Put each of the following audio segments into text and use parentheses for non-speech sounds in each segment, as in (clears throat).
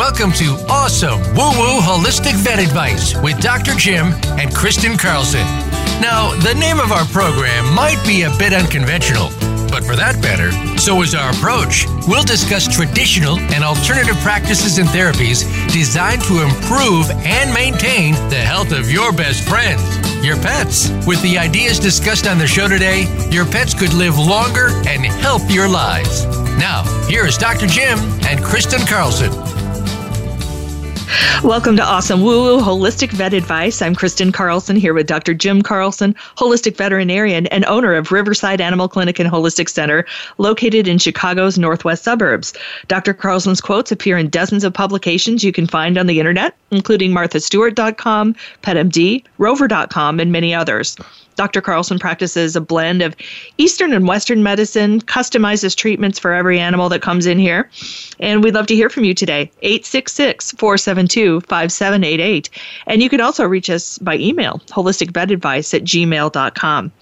Welcome to Awesome Woo Woo Holistic Vet Advice with Dr. Jim and Kristen Carlson. Now, the name of our program might be a bit unconventional, but for that matter, so is our approach. We'll discuss traditional and alternative practices and therapies designed to improve and maintain the health of your best friends, your pets. With the ideas discussed on the show today, your pets could live longer and help your lives. Now, here is Dr. Jim and Kristen Carlson. Welcome to Awesome Woo Woo Holistic Vet Advice. I'm Kristen Carlson here with Dr. Jim Carlson, holistic veterinarian and owner of Riverside Animal Clinic and Holistic Center, located in Chicago's northwest suburbs. Dr. Carlson's quotes appear in dozens of publications you can find on the internet, including marthastewart.com, PetMD, rover.com, and many others. Dr. Carlson practices a blend of Eastern and Western medicine, customizes treatments for every animal that comes in here. And we'd love to hear from you today, 866 472 5788. And you can also reach us by email, holisticvetadvice at gmail.com.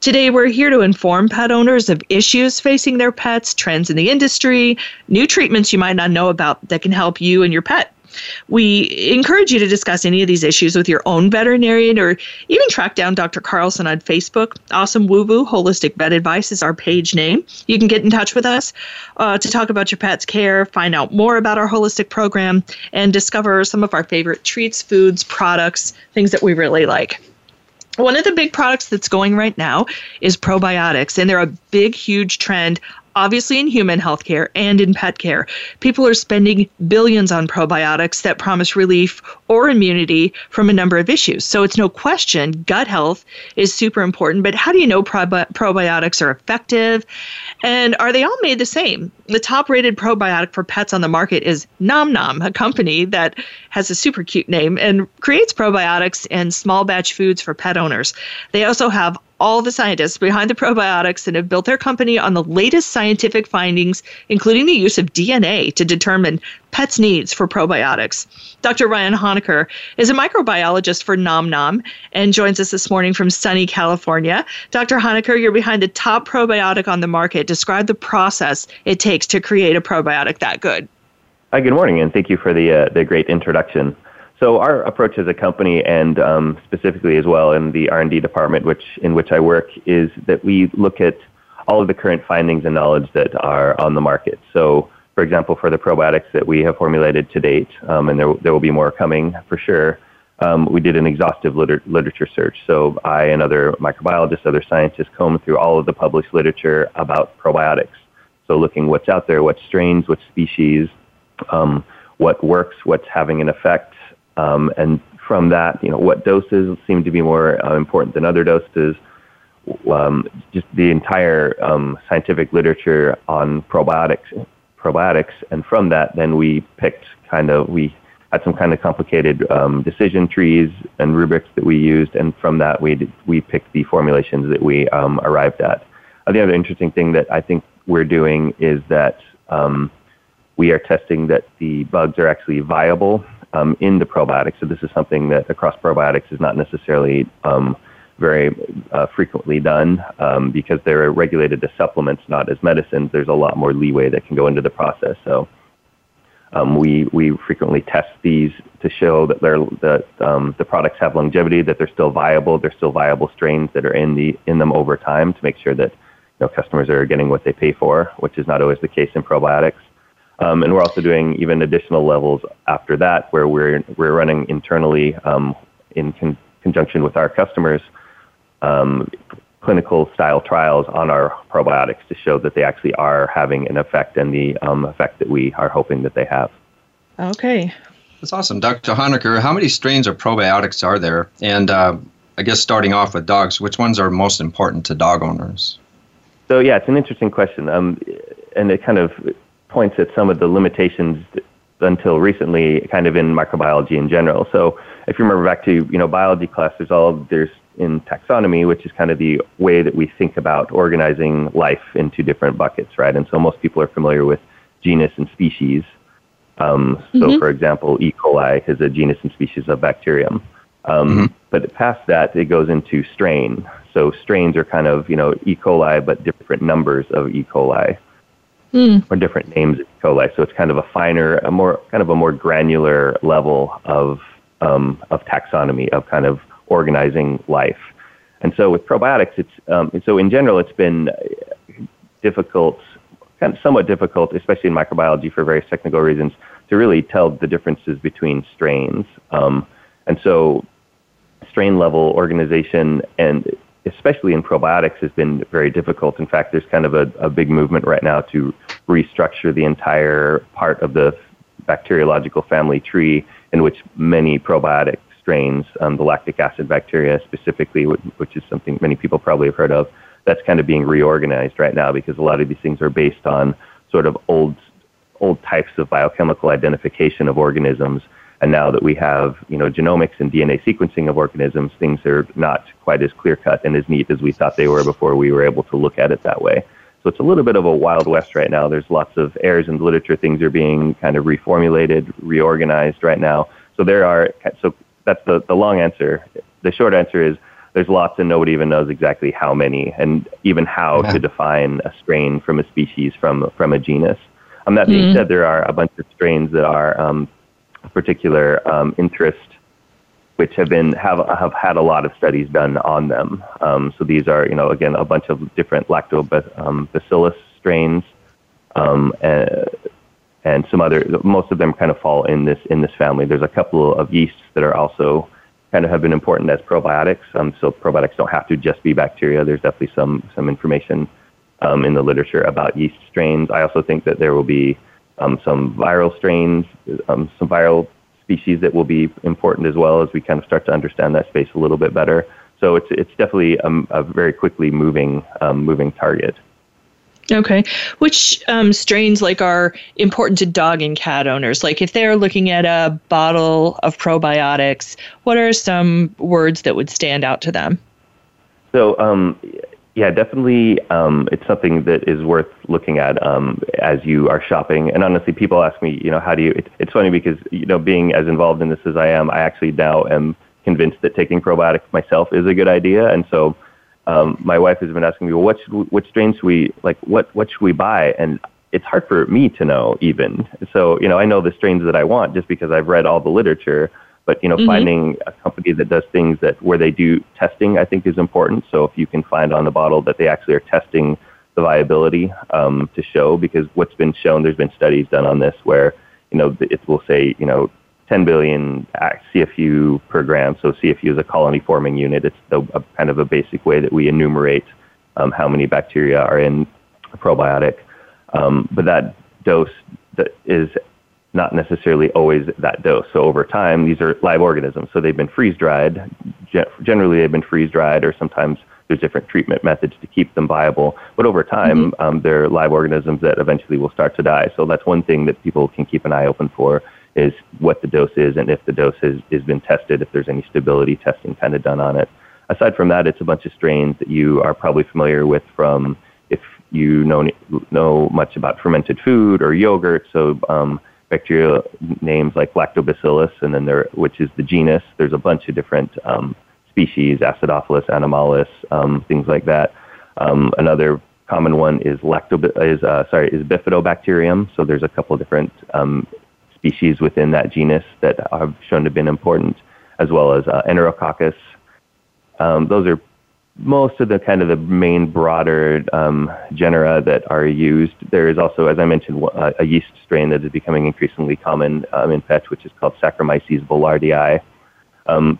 Today, we're here to inform pet owners of issues facing their pets, trends in the industry, new treatments you might not know about that can help you and your pet. We encourage you to discuss any of these issues with your own veterinarian or even track down Dr. Carlson on Facebook. Awesome Woo Woo Holistic Vet Advice is our page name. You can get in touch with us uh, to talk about your pet's care, find out more about our holistic program, and discover some of our favorite treats, foods, products, things that we really like. One of the big products that's going right now is probiotics, and they're a big, huge trend obviously in human healthcare and in pet care. People are spending billions on probiotics that promise relief or immunity from a number of issues. So it's no question gut health is super important, but how do you know probi- probiotics are effective? And are they all made the same? The top rated probiotic for pets on the market is Nom Nom, a company that has a super cute name and creates probiotics and small batch foods for pet owners. They also have all the scientists behind the probiotics and have built their company on the latest scientific findings, including the use of DNA to determine pets' needs for probiotics. Dr. Ryan Honaker is a microbiologist for Nom Nom and joins us this morning from sunny California. Dr. Honaker, you're behind the top probiotic on the market. Describe the process it takes to create a probiotic that good. Hi, good morning, and thank you for the, uh, the great introduction. So our approach as a company, and um, specifically as well in the R&D department, which in which I work, is that we look at all of the current findings and knowledge that are on the market. So, for example, for the probiotics that we have formulated to date, um, and there there will be more coming for sure. Um, we did an exhaustive liter- literature search. So I and other microbiologists, other scientists combed through all of the published literature about probiotics. So looking what's out there, what strains, what species, um, what works, what's having an effect, um, and from that, you know, what doses seem to be more uh, important than other doses. Um, just the entire um, scientific literature on probiotics, probiotics, and from that, then we picked kind of we had some kind of complicated um, decision trees and rubrics that we used, and from that we we picked the formulations that we um, arrived at. Uh, the other interesting thing that I think we're doing is that um, we are testing that the bugs are actually viable um, in the probiotics. So this is something that across probiotics is not necessarily um, very uh, frequently done um, because they're regulated as supplements, not as medicines. There's a lot more leeway that can go into the process. So um, we we frequently test these to show that they're, that um, the products have longevity, that they're still viable, they're still viable strains that are in the in them over time to make sure that you know, customers are getting what they pay for, which is not always the case in probiotics. Um, and we're also doing even additional levels after that, where we're we're running internally um, in con- conjunction with our customers um, clinical style trials on our probiotics to show that they actually are having an effect and the um, effect that we are hoping that they have. Okay. That's awesome, Dr. Honaker. How many strains of probiotics are there? And uh, I guess starting off with dogs, which ones are most important to dog owners? So yeah, it's an interesting question, um, and it kind of points at some of the limitations until recently, kind of in microbiology in general. So if you remember back to you know biology class, there's all there's in taxonomy, which is kind of the way that we think about organizing life into different buckets, right? And so most people are familiar with genus and species. Um, so, mm-hmm. for example, E. coli is a genus and species of bacterium. Um, mm-hmm. But past that, it goes into strain. So strains are kind of you know E. coli, but different numbers of E. coli. Mm. or different names of E. coli. So it's kind of a finer, a more kind of a more granular level of um, of taxonomy of kind of organizing life. And so with probiotics, it's um, so in general, it's been difficult, kind of somewhat difficult, especially in microbiology for various technical reasons, to really tell the differences between strains. Um, and so strain level organization and especially in probiotics has been very difficult. In fact, there's kind of a, a big movement right now to restructure the entire part of the bacteriological family tree in which many probiotic strains, um, the lactic acid bacteria specifically, which is something many people probably have heard of, that's kind of being reorganized right now because a lot of these things are based on sort of old old types of biochemical identification of organisms. And now that we have, you know, genomics and DNA sequencing of organisms, things are not quite as clear cut and as neat as we thought they were before we were able to look at it that way. So it's a little bit of a wild west right now. There's lots of errors in the literature. Things are being kind of reformulated, reorganized right now. So there are, so that's the, the long answer. The short answer is there's lots and nobody even knows exactly how many and even how yeah. to define a strain from a species from, from a genus. Um, that being mm-hmm. said, there are a bunch of strains that are um, particular um, interest, which have been have have had a lot of studies done on them. Um, so these are, you know, again, a bunch of different lactobacillus strains, um, and, and some other. Most of them kind of fall in this in this family. There's a couple of yeasts that are also kind of have been important as probiotics. Um, so probiotics don't have to just be bacteria. There's definitely some some information um, in the literature about yeast strains. I also think that there will be um, some viral strains, um, some viral species that will be important as well as we kind of start to understand that space a little bit better. So it's it's definitely a, a very quickly moving um, moving target. Okay. Which um, strains like are important to dog and cat owners? Like if they're looking at a bottle of probiotics, what are some words that would stand out to them? So um, yeah, definitely. Um, it's something that is worth looking at um, as you are shopping. And honestly, people ask me, you know, how do you? It, it's funny because you know, being as involved in this as I am, I actually now am convinced that taking probiotics myself is a good idea. And so, um, my wife has been asking me, well, what should, what strains should we like? What what should we buy? And it's hard for me to know even. So, you know, I know the strains that I want just because I've read all the literature. But you know, mm-hmm. finding a company that does things that where they do testing, I think, is important. So if you can find on the bottle that they actually are testing the viability um, to show, because what's been shown, there's been studies done on this where you know it will say you know 10 billion CFU per gram. So CFU is a colony forming unit. It's the, a, kind of a basic way that we enumerate um, how many bacteria are in a probiotic. Um, but that dose that is not necessarily always that dose. So over time, these are live organisms. So they've been freeze dried. Generally, they've been freeze dried, or sometimes there's different treatment methods to keep them viable. But over time, mm-hmm. um, they're live organisms that eventually will start to die. So that's one thing that people can keep an eye open for is what the dose is and if the dose has, has been tested, if there's any stability testing kind of done on it. Aside from that, it's a bunch of strains that you are probably familiar with from if you know know much about fermented food or yogurt. So um, bacterial names like lactobacillus, and then there, which is the genus. There's a bunch of different um, species, Acidophilus, Animalis, um, things like that. Um, another common one is lacto is uh, sorry is bifidobacterium. So there's a couple different um, species within that genus that have shown to have been important, as well as uh, Enterococcus. Um, those are most of the kind of the main broader um, genera that are used. There is also, as I mentioned, a, a yeast strain that is becoming increasingly common um, in pets, which is called Saccharomyces boulardii. Um,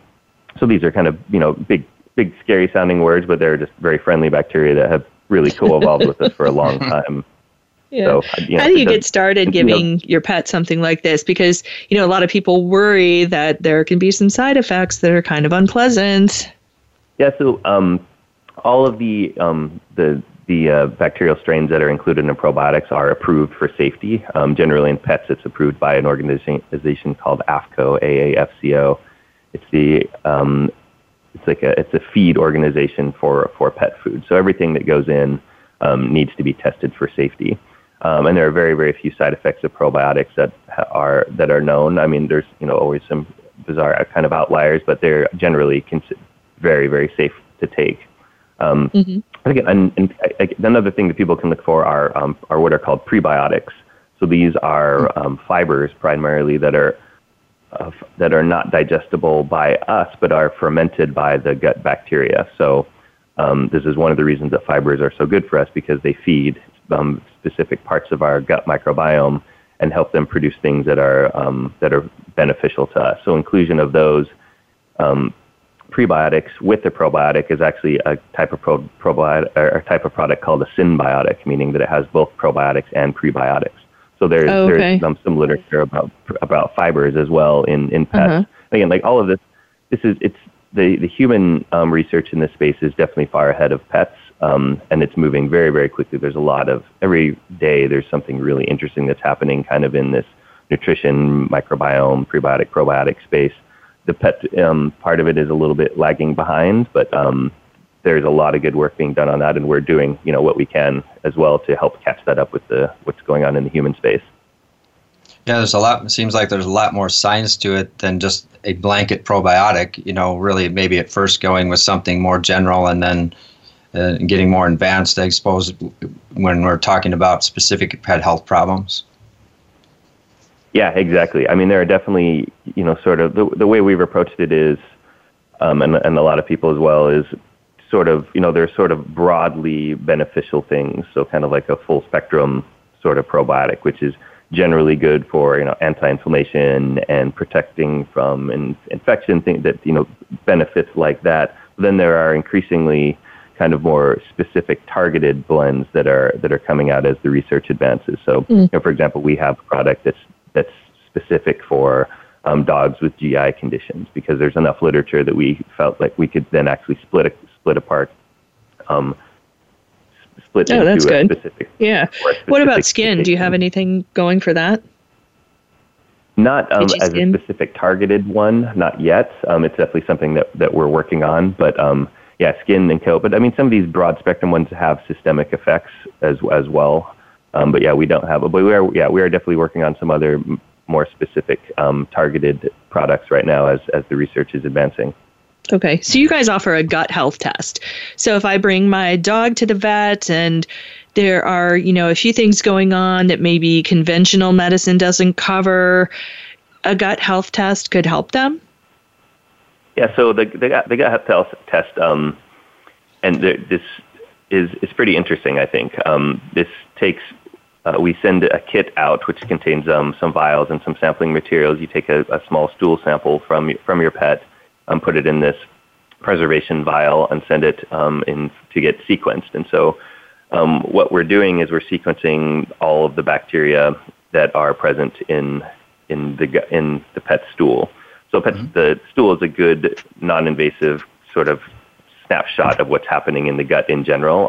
so these are kind of you know big, big, scary sounding words, but they're just very friendly bacteria that have really co-evolved with us for a long (laughs) time. Yeah. So, you know, How do you get started giving you know, your pet something like this? Because you know a lot of people worry that there can be some side effects that are kind of unpleasant. Yeah, so um, all of the um, the the uh, bacterial strains that are included in probiotics are approved for safety. Um, generally, in pets, it's approved by an organization called AAFCO, AAFCO. It's the um, it's like a it's a feed organization for for pet food. So everything that goes in um, needs to be tested for safety. Um, and there are very very few side effects of probiotics that are that are known. I mean, there's you know always some bizarre kind of outliers, but they're generally cons- very very safe to take. Um, mm-hmm. Again, and, and, and, another thing that people can look for are um, are what are called prebiotics. So these are mm-hmm. um, fibers primarily that are uh, that are not digestible by us, but are fermented by the gut bacteria. So um, this is one of the reasons that fibers are so good for us because they feed um, specific parts of our gut microbiome and help them produce things that are um, that are beneficial to us. So inclusion of those um, prebiotics with the probiotic is actually a type of pro- probiotic or a type of product called a synbiotic, meaning that it has both probiotics and prebiotics. So there's oh, okay. there's um, some literature about about fibers as well in in pets. Uh-huh. Again, like all of this, this is it's the the human um, research in this space is definitely far ahead of pets, um, and it's moving very very quickly. There's a lot of every day there's something really interesting that's happening, kind of in this nutrition, microbiome, prebiotic, probiotic space. The pet um, part of it is a little bit lagging behind, but um, there's a lot of good work being done on that, and we're doing you know what we can as well to help catch that up with the what's going on in the human space. Yeah, there's a lot. It seems like there's a lot more science to it than just a blanket probiotic. You know, really, maybe at first going with something more general, and then uh, getting more advanced. I suppose when we're talking about specific pet health problems. Yeah, exactly. I mean, there are definitely, you know, sort of the the way we've approached it is, um, and and a lot of people as well is sort of, you know, they're sort of broadly beneficial things. So kind of like a full spectrum sort of probiotic, which is generally good for, you know, anti-inflammation and protecting from in, infection, things that, you know, benefits like that. But Then there are increasingly kind of more specific targeted blends that are that are coming out as the research advances. So, mm. you know, for example, we have a product that's that's specific for um, dogs with GI conditions because there's enough literature that we felt like we could then actually split a, split apart. Um, split oh, that's good. Specific, yeah. What about skin? Do you have anything going for that? Not um, as a specific targeted one, not yet. Um, it's definitely something that, that we're working on, but um, yeah, skin and coat. But I mean, some of these broad spectrum ones have systemic effects as as well. Um, but yeah, we don't have. But we are yeah, we are definitely working on some other more specific um, targeted products right now as as the research is advancing. Okay, so you guys offer a gut health test. So if I bring my dog to the vet and there are, you know, a few things going on that maybe conventional medicine doesn't cover, a gut health test could help them? Yeah, so the, the, gut, the gut health test, um, and the, this is, is pretty interesting, I think. Um, this takes, uh, we send a kit out which contains um, some vials and some sampling materials. You take a, a small stool sample from, from your pet um, put it in this preservation vial and send it um, in to get sequenced. And so um, what we're doing is we're sequencing all of the bacteria that are present in in the in the pet stool. So pet, mm-hmm. the stool is a good non-invasive sort of snapshot of what's happening in the gut in general.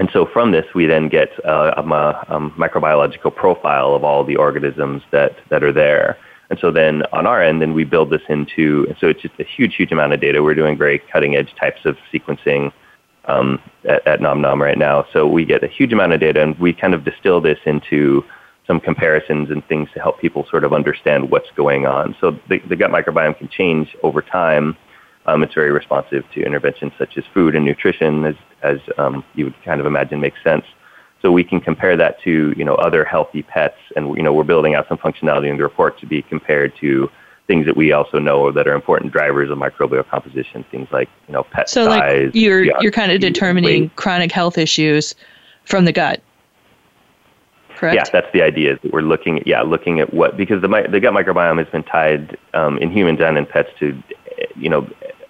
And so from this, we then get uh, a, a, microbiological profile of all the organisms that, that are there. And so then on our end, then we build this into, and so it's just a huge, huge amount of data. We're doing very cutting edge types of sequencing um, at, at NomNom right now. So we get a huge amount of data and we kind of distill this into some comparisons and things to help people sort of understand what's going on. So the, the gut microbiome can change over time. Um, it's very responsive to interventions such as food and nutrition, as, as um, you would kind of imagine makes sense. So we can compare that to, you know, other healthy pets, and you know, we're building out some functionality in the report to be compared to things that we also know that are important drivers of microbial composition, things like, you know, pet so size. like you're you're kind of determining weight. chronic health issues from the gut. Correct? Yeah, that's the idea. Is that we're looking at yeah, looking at what because the the gut microbiome has been tied um, in humans and in pets to, you know,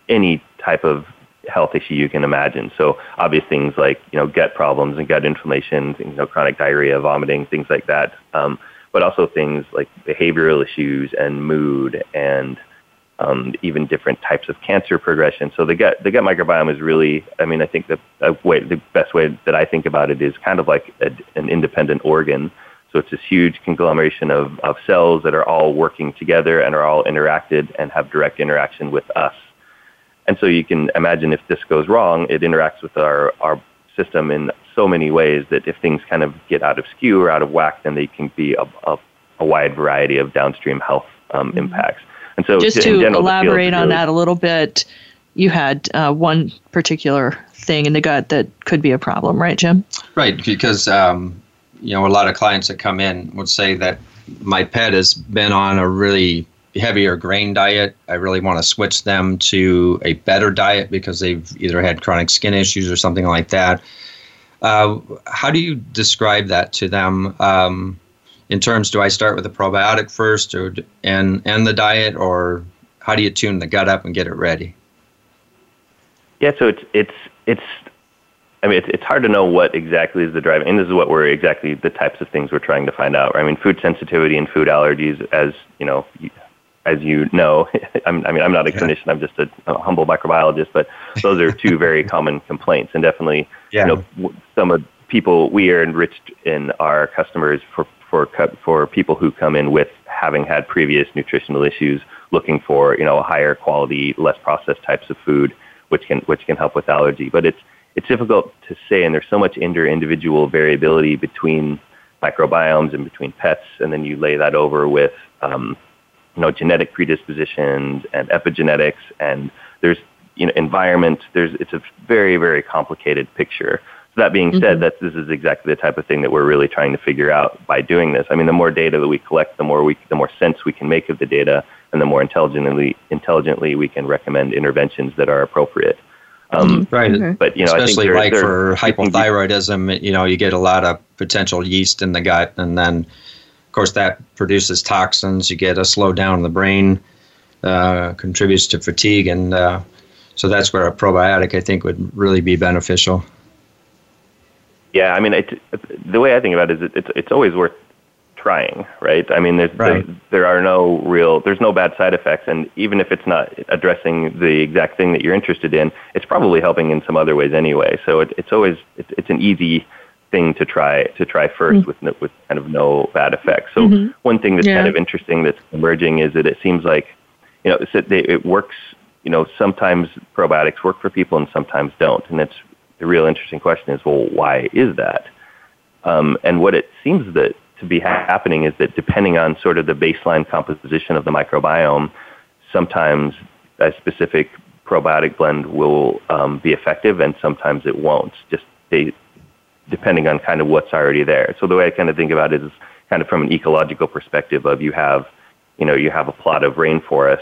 any type of health issue you can imagine. So obvious things like you know gut problems and gut inflammation, you know chronic diarrhea, vomiting, things like that. Um, but also things like behavioral issues and mood and um, even different types of cancer progression. So the gut the gut microbiome is really, I mean, I think the way the best way that I think about it is kind of like a, an independent organ. So it's this huge conglomeration of, of cells that are all working together and are all interacted and have direct interaction with us. And so you can imagine if this goes wrong, it interacts with our, our system in so many ways that if things kind of get out of skew or out of whack, then they can be a, a, a wide variety of downstream health um, mm-hmm. impacts. And so, just to general, elaborate on really, that a little bit, you had uh, one particular thing in the gut that could be a problem, right, Jim? Right, because um, you know a lot of clients that come in would say that my pet has been on a really heavier grain diet. I really want to switch them to a better diet because they've either had chronic skin issues or something like that. Uh, how do you describe that to them? Um, in terms, do I start with a probiotic first, or and and the diet, or how do you tune the gut up and get it ready? Yeah, so it's it's it's. I mean, it's it's hard to know what exactly is the driving, and this is what we're exactly the types of things we're trying to find out. I mean, food sensitivity and food allergies, as you know, as you know, (laughs) I'm, I mean, I'm not a clinician. I'm just a, a, humble microbiologist, but those are two (laughs) very common complaints, and definitely, yeah. you know, some of people we are enriched in our customers for for for people who come in with having had previous nutritional issues, looking for you know higher quality, less processed types of food, which can which can help with allergy. But it's it's difficult to say, and there's so much inter individual variability between microbiomes and between pets, and then you lay that over with um, you know, genetic predispositions and epigenetics, and there's you know, environment. There's it's a very very complicated picture. So that being mm-hmm. said, that this is exactly the type of thing that we're really trying to figure out by doing this. I mean, the more data that we collect, the more we the more sense we can make of the data, and the more intelligently intelligently we can recommend interventions that are appropriate. Um, mm-hmm. right, okay. but you know, especially there, like there, for (laughs) hypothyroidism, you know, you get a lot of potential yeast in the gut, and then of course, that produces toxins. You get a slowdown in the brain, uh, contributes to fatigue, and uh, so that's where a probiotic, I think, would really be beneficial. Yeah, I mean, it, the way I think about it is it, it's it's always worth trying, right? I mean, there's, right. there, there are no real, there's no bad side effects, and even if it's not addressing the exact thing that you're interested in, it's probably helping in some other ways anyway. So it, it's always it's, it's an easy thing to try to try 1st mm-hmm. with no, with kind of no bad effects. So mm-hmm. one thing that's yeah. kind of interesting that's emerging is that it seems like you know it works. You know, sometimes probiotics work for people and sometimes don't, and that's the real interesting question is, well, why is that? Um, and what it seems that to be ha- happening is that depending on sort of the baseline composition of the microbiome, sometimes a specific probiotic blend will um, be effective and sometimes it won't. Just they, depending on kind of what's already there. So the way I kind of think about it is kind of from an ecological perspective of you have, you know, you have a plot of rainforest,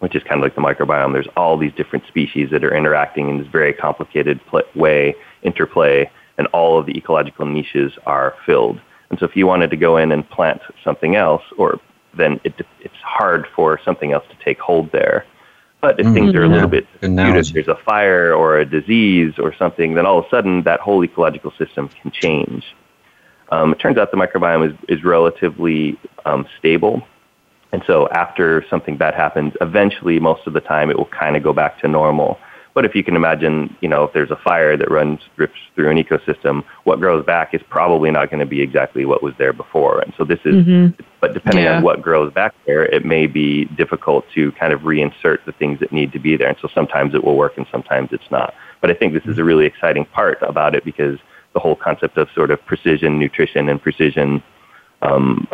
which is kind of like the microbiome. There's all these different species that are interacting in this very complicated pl- way, interplay, and all of the ecological niches are filled. And so if you wanted to go in and plant something else, or then it, it's hard for something else to take hold there. But if mm-hmm. things are a little bit disputed, if there's a fire or a disease or something, then all of a sudden that whole ecological system can change. Um, it turns out the microbiome is, is relatively um, stable. And so after something bad happens, eventually, most of the time, it will kind of go back to normal. But if you can imagine, you know, if there's a fire that runs rips through an ecosystem, what grows back is probably not going to be exactly what was there before. And so this is, mm-hmm. but depending yeah. on what grows back there, it may be difficult to kind of reinsert the things that need to be there. And so sometimes it will work and sometimes it's not. But I think this is a really exciting part about it because the whole concept of sort of precision nutrition and precision um,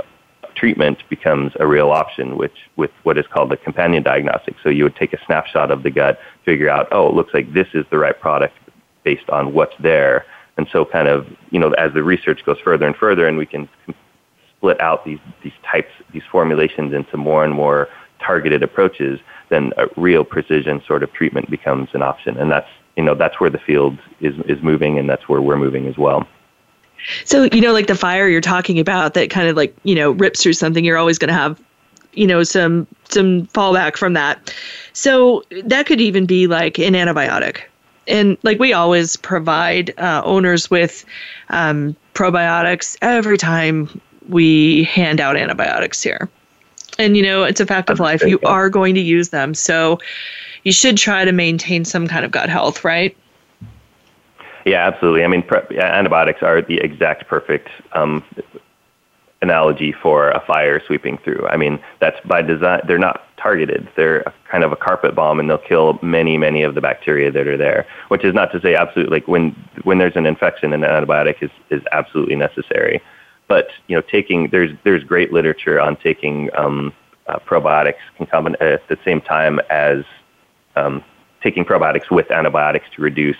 treatment becomes a real option, which with what is called the companion diagnostic. So you would take a snapshot of the gut, figure out, oh, it looks like this is the right product based on what's there. And so kind of, you know, as the research goes further and further and we can split out these, these types, these formulations into more and more targeted approaches, then a real precision sort of treatment becomes an option. And that's, you know, that's where the field is, is moving and that's where we're moving as well. So, you know, like the fire you're talking about that kind of like, you know, rips through something, you're always going to have, you know, some some fallback from that. So, that could even be like an antibiotic. And like we always provide uh, owners with um, probiotics every time we hand out antibiotics here. And, you know, it's a fact of life. You are going to use them. So, you should try to maintain some kind of gut health, right? Yeah, absolutely. I mean, pre- antibiotics are the exact perfect um, analogy for a fire sweeping through. I mean, that's by design. They're not targeted. They're kind of a carpet bomb, and they'll kill many, many of the bacteria that are there. Which is not to say absolutely like when when there's an infection, an antibiotic is is absolutely necessary. But you know, taking there's there's great literature on taking um, uh, probiotics concomitant at the same time as um, taking probiotics with antibiotics to reduce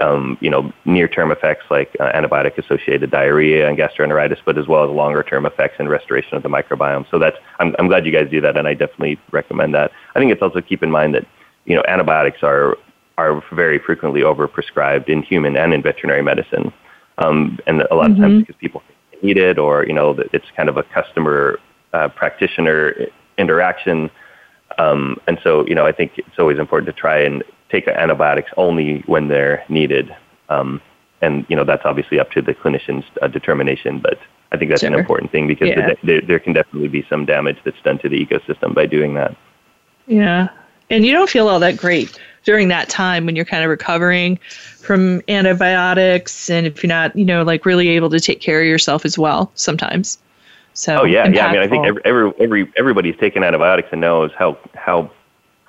um, you know, near-term effects like uh, antibiotic-associated diarrhea and gastroenteritis, but as well as longer-term effects and restoration of the microbiome. So that's I'm, I'm glad you guys do that, and I definitely recommend that. I think it's also keep in mind that you know antibiotics are are very frequently overprescribed in human and in veterinary medicine, um, and a lot mm-hmm. of times mm-hmm. because people need it or you know it's kind of a customer uh, practitioner interaction. Um, and so, you know, I think it's always important to try and take antibiotics only when they're needed. Um, and you know that's obviously up to the clinician's uh, determination, but I think that's sure. an important thing because yeah. there, there can definitely be some damage that's done to the ecosystem by doing that. Yeah, and you don't feel all that great during that time when you're kind of recovering from antibiotics, and if you're not, you know, like really able to take care of yourself as well sometimes. So oh yeah, impactful. yeah. I mean, I think every, every every everybody's taken antibiotics and knows how how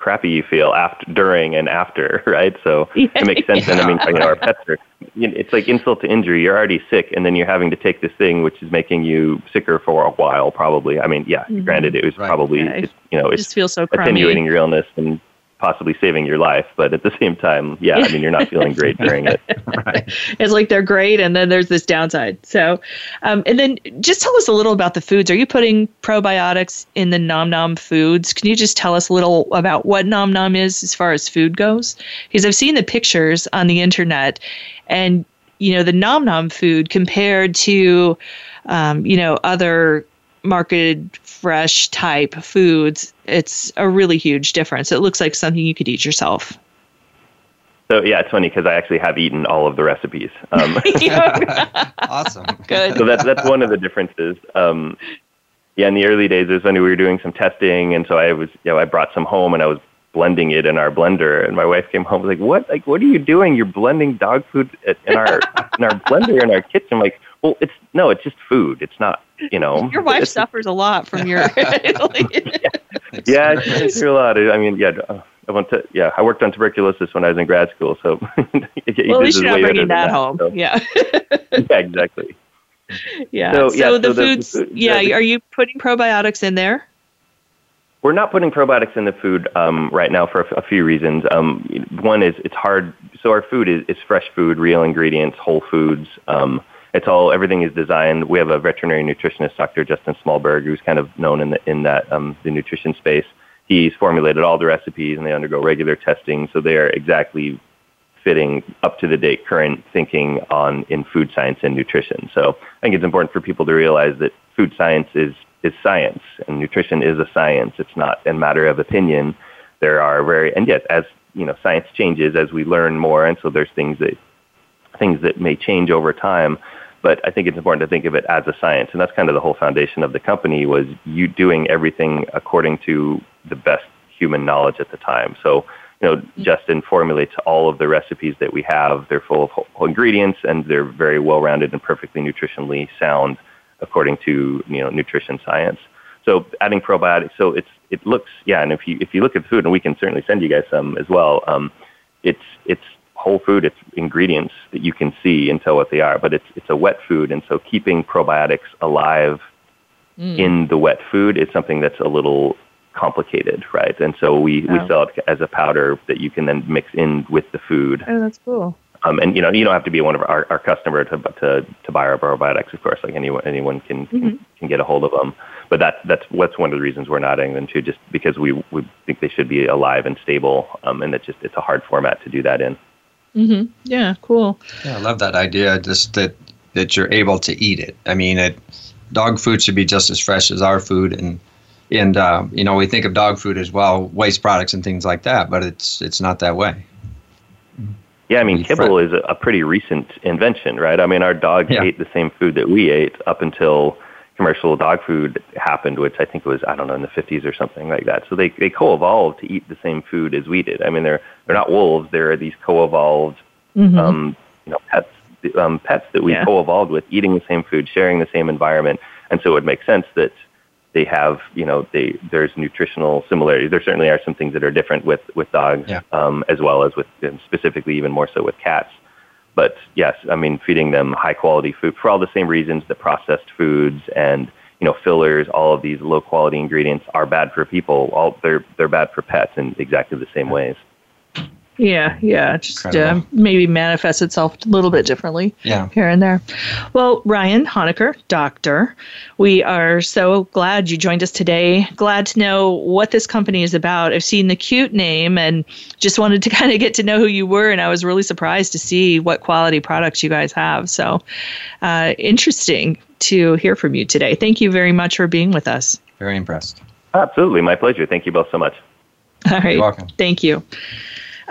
crappy you feel after, during, and after, (laughs) right? So yeah, (laughs) it makes sense. Yeah. And I mean, you know, our pets are, it's like insult to injury. You're already sick, and then you're having to take this thing, which is making you sicker for a while, probably. I mean, yeah, mm-hmm. granted, it was right. probably, yeah, it, you know, it just feels so attenuating your illness and possibly saving your life. But at the (laughs) same time, yeah, I mean, you're not feeling great during it. (laughs) right. It's like they're great, and then there's this downside. So, um, and then just tell us a little about the foods. Are you putting probiotics in the Nom Nom foods? Can you just tell us a little about what Nom Nom is as far as food goes? Because I've seen the pictures on the internet, and you know the Nom Nom food compared to, um, you know, other marketed fresh type foods, it's a really huge difference. It looks like something you could eat yourself. So yeah, it's funny because I actually have eaten all of the recipes. Um, (laughs) (laughs) awesome. Good. So that's that's one of the differences. Um, yeah, in the early days, it was when we were doing some testing, and so I was, you know, I brought some home and I was blending it in our blender. And my wife came home and was like, "What? Like, what are you doing? You're blending dog food in our in our blender in our kitchen." I'm like, well, it's no, it's just food. It's not, you know. (laughs) Your wife suffers a lot from your. (laughs) (laughs) yeah, she goes through a lot. I mean, yeah. I went to yeah. I worked on tuberculosis when I was in grad school, so well, at least you're not bringing that, that, home. So. Yeah. yeah, exactly. Yeah. So, yeah, so the, so foods. The, yeah, the, are you putting probiotics in there? We're not putting probiotics in the food um, right now for a, a few reasons. Um, one is it's hard. So our food is, is fresh food, real ingredients, whole foods. Um, it's all everything is designed. We have a veterinary nutritionist, Dr. Justin Shmalberg, who's kind of known in the in that um, the nutrition space. He's formulated all the recipes, and they undergo regular testing, so they are exactly fitting up to the date current thinking on in food science and nutrition. So I think it's important for people to realize that food science is is science and nutrition is a science. It's not a matter of opinion. There are very and yes, as you know, science changes as we learn more, and so there's things that things that may change over time. But I think it's important to think of it as a science, and that's kind of the whole foundation of the company was you doing everything according to the best human knowledge at the time. So, you know, Justin formulates all of the recipes that we have. They're full of whole ingredients, and they're very well-rounded and perfectly nutritionally sound according to you know nutrition science. So adding probiotics, so it's it looks yeah, and if you if you look at the food, and we can certainly send you guys some as well. Um, it's it's whole food, it's ingredients that you can see and tell what they are, but it's it's a wet food, and so keeping probiotics alive mm. in the wet food is something that's a little complicated, right? And so we, oh. we sell it as a powder that you can then mix in with the food. Oh, that's cool. Um, and you know, you don't have to be one of our, our customer to, to to buy our probiotics, of course. Like anyone anyone can mm-hmm. can, can get a hold of them. But that's that's what's one of the reasons we're not adding them to, just because we we think they should be alive and stable, um, and it's just it's a hard format to do that in. Mm-hmm. Yeah, cool. Yeah, I love that idea. Just that that you're able to eat it. I mean, it, dog food should be just as fresh as our food, and and uh, you know we think of dog food as well, waste products and things like that, but it's it's not that way. Yeah, I mean, kibble is a pretty recent invention, right? I mean, our dogs yeah. ate the same food that we ate up until commercial dog food happened, which I think was I don't know in the 50s or something like that. So they they co-evolved to eat the same food as we did. I mean, they're they're not wolves; they're these co-evolved mm-hmm. um, you know pets um, pets that we yeah. co-evolved with, eating the same food, sharing the same environment, and so it would make sense that they have you know they there's nutritional similarities. There certainly are some things that are different with with dogs yeah. um, as well as with specifically even more so with cats. But yes, I mean, feeding them high quality food for all the same reasons that processed foods and you know fillers, all of these low quality ingredients are bad for people. All they're they're bad for pets in exactly the same ways. Yeah, yeah, just uh, maybe manifests itself a little bit differently. Yeah. here and there. Well, Ryan Honaker, doctor, we are so glad you joined us today. Glad to know what this company is about. I've seen the cute name and just wanted to (laughs) kind of get to know who you were, and I was really surprised to see what quality products you guys have. So, uh, interesting to hear from you today. Thank you very much for being with us. Very impressed. Absolutely, my pleasure. Thank you both so much. All right. You're welcome. Thank you.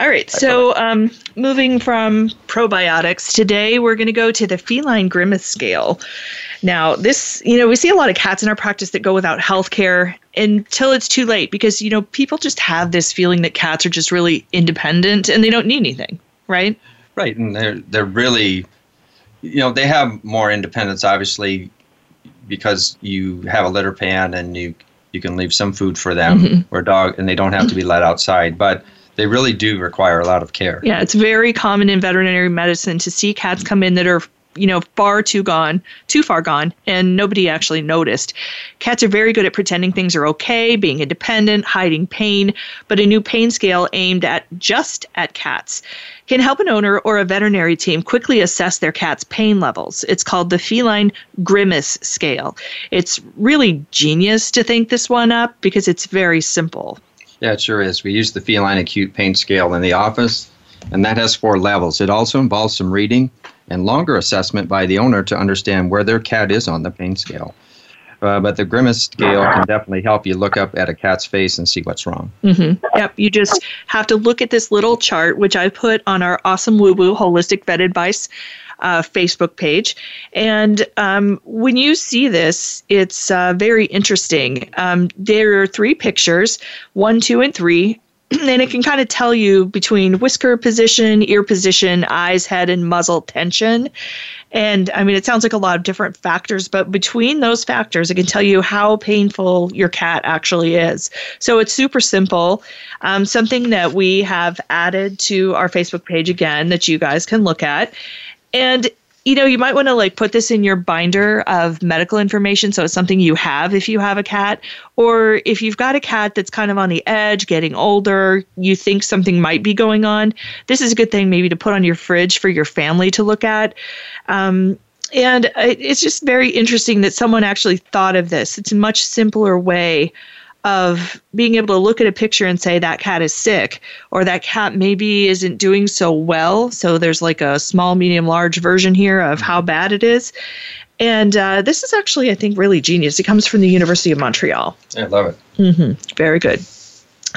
All right, so um, moving from probiotics, today we're going to go to the feline grimace scale. Now, this, you know, we see a lot of cats in our practice that go without health care until it's too late because, you know, people just have this feeling that cats are just really independent and they don't need anything, right? Right, and they're they're really, you know, they have more independence obviously because you have a litter pan and you you can leave some food for them Mm-hmm. or a dog, and they don't have to be let outside, but they really do require a lot of care. Yeah, it's very common in veterinary medicine to see cats come in that are, you know, far too gone, too far gone, and nobody actually noticed. Cats are very good at pretending things are okay, being independent, hiding pain, but a new pain scale aimed at just at cats can help an owner or a veterinary team quickly assess their cat's pain levels. It's called the feline grimace scale. It's really genius to think this one up because it's very simple. Yeah, it sure is. We use the feline acute pain scale in the office, and that has four levels. It also involves some reading and longer assessment by the owner to understand where their cat is on the pain scale. Uh, but the grimace scale can definitely help you look up at a cat's face and see what's wrong. Mm-hmm. Yep. You just have to look at this little chart, which I put on our awesome woo woo holistic vet advice uh, Facebook page. And um, when you see this, it's uh, very interesting. Um, there are three pictures one, two, and three. (clears throat) And it can kind of tell you between whisker position, ear position, eyes, head, and muzzle tension. And I mean, it sounds like a lot of different factors, but between those factors, it can tell you how painful your cat actually is. So it's super simple. Um, something that we have added to our Facebook page again that you guys can look at. And you know, you might want to like put this in your binder of medical information so it's something you have if you have a cat or if you've got a cat that's kind of on the edge, getting older, you think something might be going on. This is a good thing maybe to put on your fridge for your family to look at. Um, and it's just very interesting that someone actually thought of this. It's a much simpler way of being able to look at a picture and say that cat is sick or that cat maybe isn't doing so well. So there's like a small, medium, large version here of how bad it is. And uh, this is actually, I think, really genius. It comes from the University of Montreal. I love it. Mm-hmm. Very good.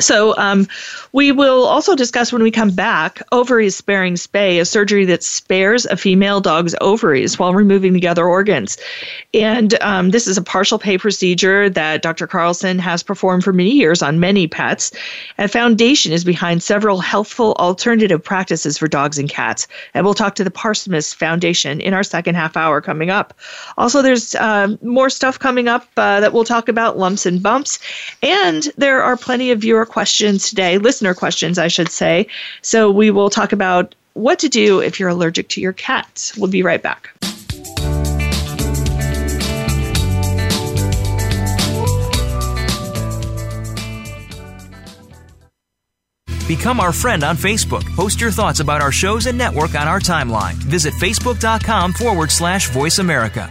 So, um, we will also discuss when we come back ovaries sparing spay, a surgery that spares a female dog's ovaries while removing the other organs. And um, this is a partial pay procedure that Dr. Carlson has performed for many years on many pets. And Foundation is behind several healthful alternative practices for dogs and cats. And we'll talk to the Parsemus Foundation in our second half hour coming up. Also, there's uh, more stuff coming up uh, that we'll talk about lumps and bumps. And there are plenty of viewer questions today, listener questions, I should say. So we will talk about what to do if you're allergic to your cat. We'll be right back. Become our friend on Facebook. Post your thoughts about our shows and network on our timeline. Visit facebook.com forward slash voice America.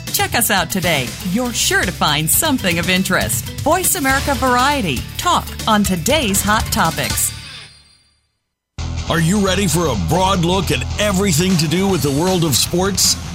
Check us out today. You're sure to find something of interest. Voice America Variety. Talk on today's hot topics. Are you ready for a broad look at everything to do with the world of sports?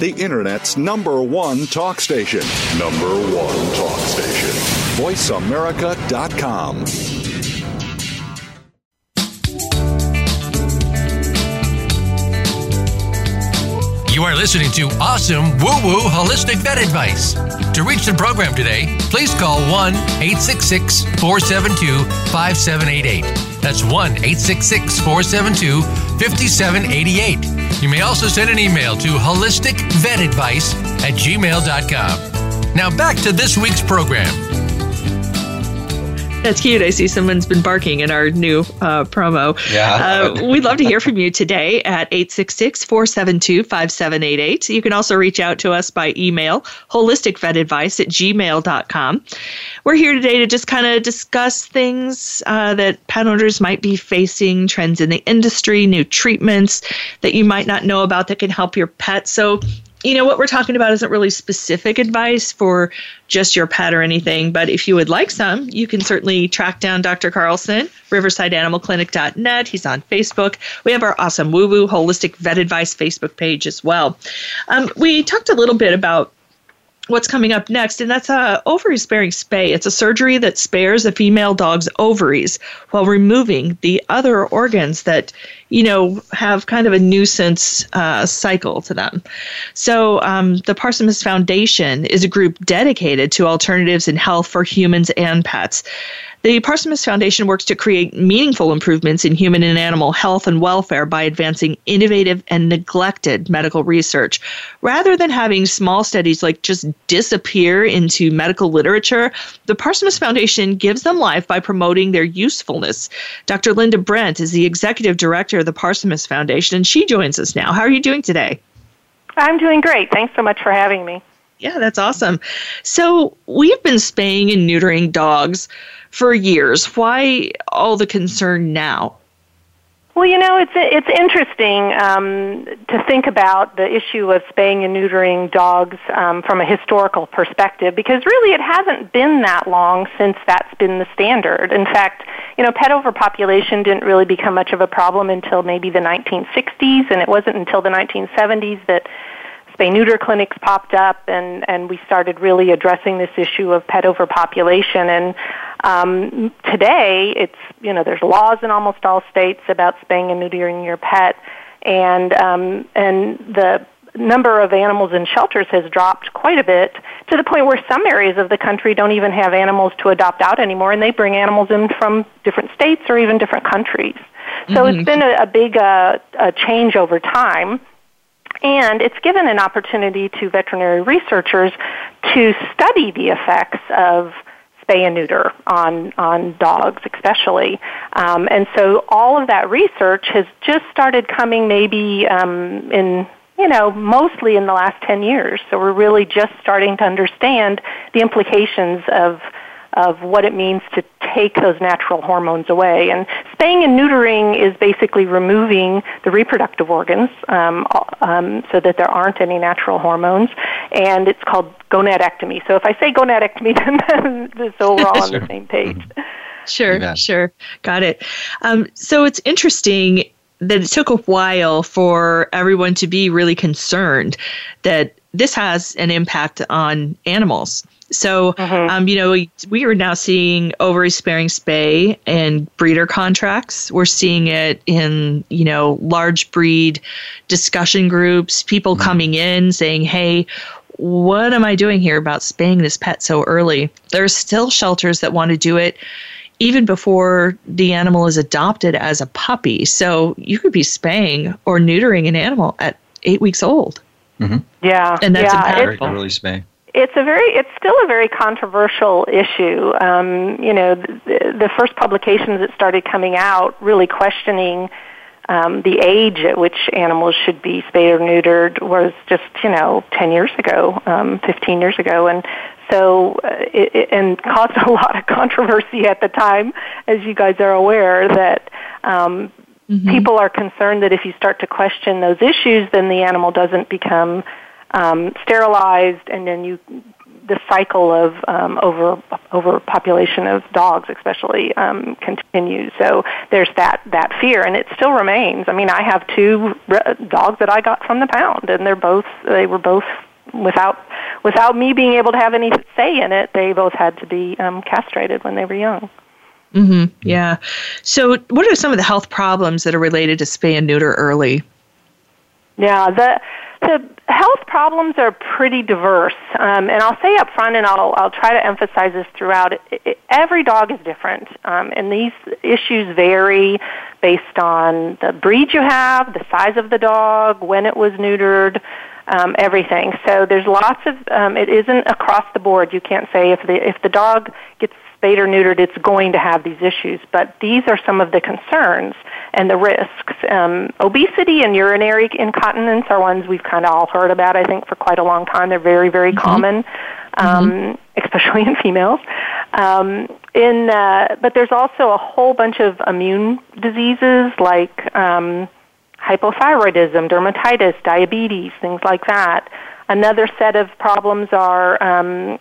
the Internet's number one talk station. Number one talk station. VoiceAmerica.com. You are listening to awesome woo woo holistic vet advice. To reach the program today, please call 1 866 472 5788. That's 1 866 472 5788. You may also send an email to holisticvetadvice at gmail.com. Now back to this week's program. That's cute. I see someone's been barking in our new uh, promo. Yeah. Uh, we'd love to hear from you today at 866 472 5788. You can also reach out to us by email, holisticvetadvice at gmail.com. We're here today to just kind of discuss things uh, that pet owners might be facing, trends in the industry, new treatments that you might not know about that can help your pet. So, you know, what we're talking about isn't really specific advice for just your pet or anything, but if you would like some, you can certainly track down Dr. Carlson, riversideanimalclinic.net. He's on Facebook. We have our awesome Woo Woo Holistic Vet Advice Facebook page as well. Um, we talked a little bit about what's coming up next, and that's a ovary sparing spay. It's a surgery that spares a female dog's ovaries while removing the other organs that you know have kind of a nuisance uh, cycle to them. So um, the Parsemus Foundation is a group dedicated to alternatives in health for humans and pets. The Parsemus Foundation works to create meaningful improvements in human and animal health and welfare by advancing innovative and neglected medical research. Rather than having small studies like just disappear into medical literature, the Parsemus Foundation gives them life by promoting their usefulness. Dr. Linda Brent is the executive director of the Parsemus Foundation, and she joins us now. How are you doing today? I'm doing great. Thanks so much for having me. Yeah, that's awesome. So, we've been spaying and neutering dogs for years. Why all the concern now? Well, you know, it's it's interesting um, to think about the issue of spaying and neutering dogs um, from a historical perspective, because really it hasn't been that long since that's been the standard. In fact, you know, pet overpopulation didn't really become much of a problem until maybe the 1960s, and it wasn't until the 1970s that spay neuter clinics popped up and and we started really addressing this issue of pet overpopulation and um, today it's you know there's laws in almost all states about spaying and neutering your pet. And um, and the number of animals in shelters has dropped quite a bit to the point where some areas of the country don't even have animals to adopt out anymore. And they bring animals in from different states or even different countries. So mm-hmm. it's been a, a big uh, a change over time. And it's given an opportunity to veterinary researchers to study the effects of spay and neuter on on dogs especially. Um, and so all of that research has just started coming maybe um, in you know mostly in the last 10 years. So we're really just starting to understand the implications of of what it means to take those natural hormones away. And spaying and neutering is basically removing the reproductive organs um, um, so that there aren't any natural hormones, and it's called gonadectomy. So if I say gonadectomy, (laughs) then so we're all on the same page. Sure, yeah. sure. Got it. Um, so it's interesting that it took a while for everyone to be really concerned that this has an impact on animals. So, mm-hmm. um, you know, we, we are now seeing ovary sparing spay and breeder contracts. We're seeing it in, you know, large breed discussion groups, people mm-hmm. coming in saying, hey, what am I doing here about spaying this pet so early? There are still shelters that want to do it even before the animal is adopted as a puppy. So you could be spaying or neutering an animal at eight weeks old. Mm-hmm. Yeah, and that's yeah, impactful. Early spay it's a very it's still a very controversial issue um, you know the, the, first publications that started coming out really questioning um, the age at which animals should be spayed or neutered was just you know 10 years ago, um, 15 years ago, and so uh, it, it, and caused (laughs) a lot of controversy at the time, as you guys are aware that. Um, mm-hmm. People are concerned that if you start to question those issues, then the animal doesn't become um, sterilized, and then you the cycle of um, over overpopulation of dogs, especially, um, continues. So there's that that fear, and it still remains. I mean, I have two re- dogs that I got from the pound, and they're both they were both without without me being able to have any say in it. They both had to be um, castrated when they were young. Mm-hmm. Yeah. So, what are some of the health problems that are related to spay and neuter early? Yeah, the the health problems are pretty diverse, um, and I'll say up front, and I'll I'll try to emphasize this throughout. It, it, every dog is different, um, and these issues vary based on the breed you have, the size of the dog, when it was neutered, um, everything. So there's lots of. Um, it isn't across the board. You can't say if the if the dog gets spayed or neutered, it's going to have these issues. But these are some of the concerns and the risks. Um, obesity and urinary incontinence are ones we've kind of all heard about, I think, for quite a long time. They're very, very mm-hmm. common, um, mm-hmm. (laughs) especially in females. Um, in, uh, but there's also a whole bunch of immune diseases like um, hypothyroidism, dermatitis, diabetes, things like that. Another set of problems are um,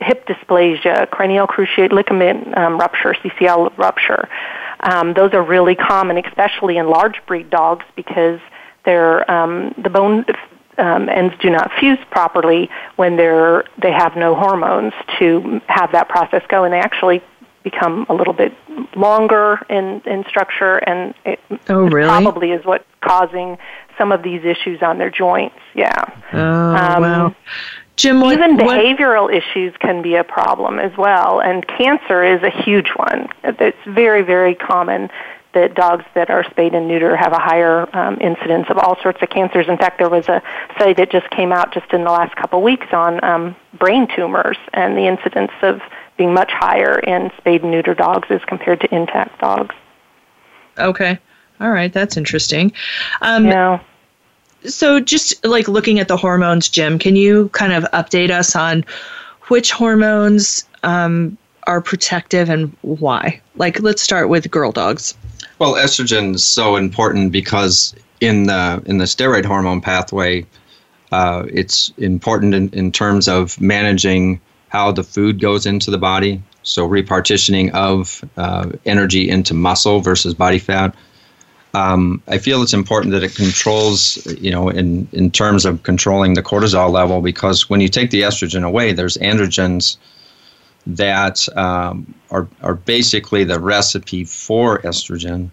hip dysplasia, cranial cruciate ligament um, rupture, CCL rupture. Um, those are really common, especially in large breed dogs, because they're, um, the bone um, ends do not fuse properly when they're they have no hormones to have that process go, and they actually become a little bit longer in in structure, and it, oh, really? probably is what causing some of these issues on their joints. Yeah. Oh um, wow. Jim, what, even behavioral what? issues can be a problem as well, and cancer is a huge one. It's very, very common that dogs that are spayed and neutered have a higher um, incidence of all sorts of cancers. In fact, there was a study that just came out just in the last couple of weeks on um, brain tumors and the incidence of being much higher in spayed and neutered dogs as compared to intact dogs. Okay. All right, that's interesting. Um, yeah so just like looking at the hormones, Jim, can you kind of update us on which hormones um, are protective and why? Like, let's start with girl dogs. Well, estrogen is so important because in the in the steroid hormone pathway, uh, it's important in, in terms of managing how the food goes into the body. So repartitioning of uh, energy into muscle versus body fat um, I feel it's important that it controls, you know, in, in terms of controlling the cortisol level, because when you take the estrogen away, there's androgens that um, are, are basically the recipe for estrogen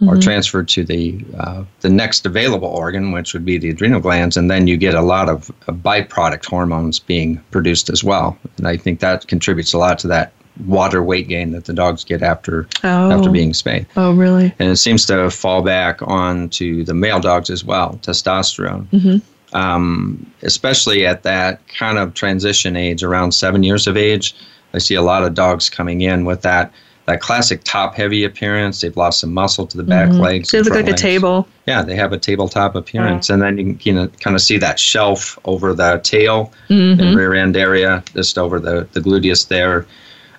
mm-hmm. are transferred to the, uh, the next available organ, which would be the adrenal glands, and then you get a lot of uh, byproduct hormones being produced as well. And I think that contributes a lot to that water weight gain that the dogs get after oh. after being spayed. Oh, really? And it seems to fall back onto the male dogs as well, testosterone. Mm-hmm. Um, especially at that kind of transition age, around seven years of age, I see a lot of dogs coming in with that that classic top heavy appearance. They've lost some muscle to the back mm-hmm. legs. They look like legs. a table. Yeah, they have a tabletop appearance. And then you can you know, kind of see that shelf over the tail mm-hmm. and rear end area, just over the, the gluteus there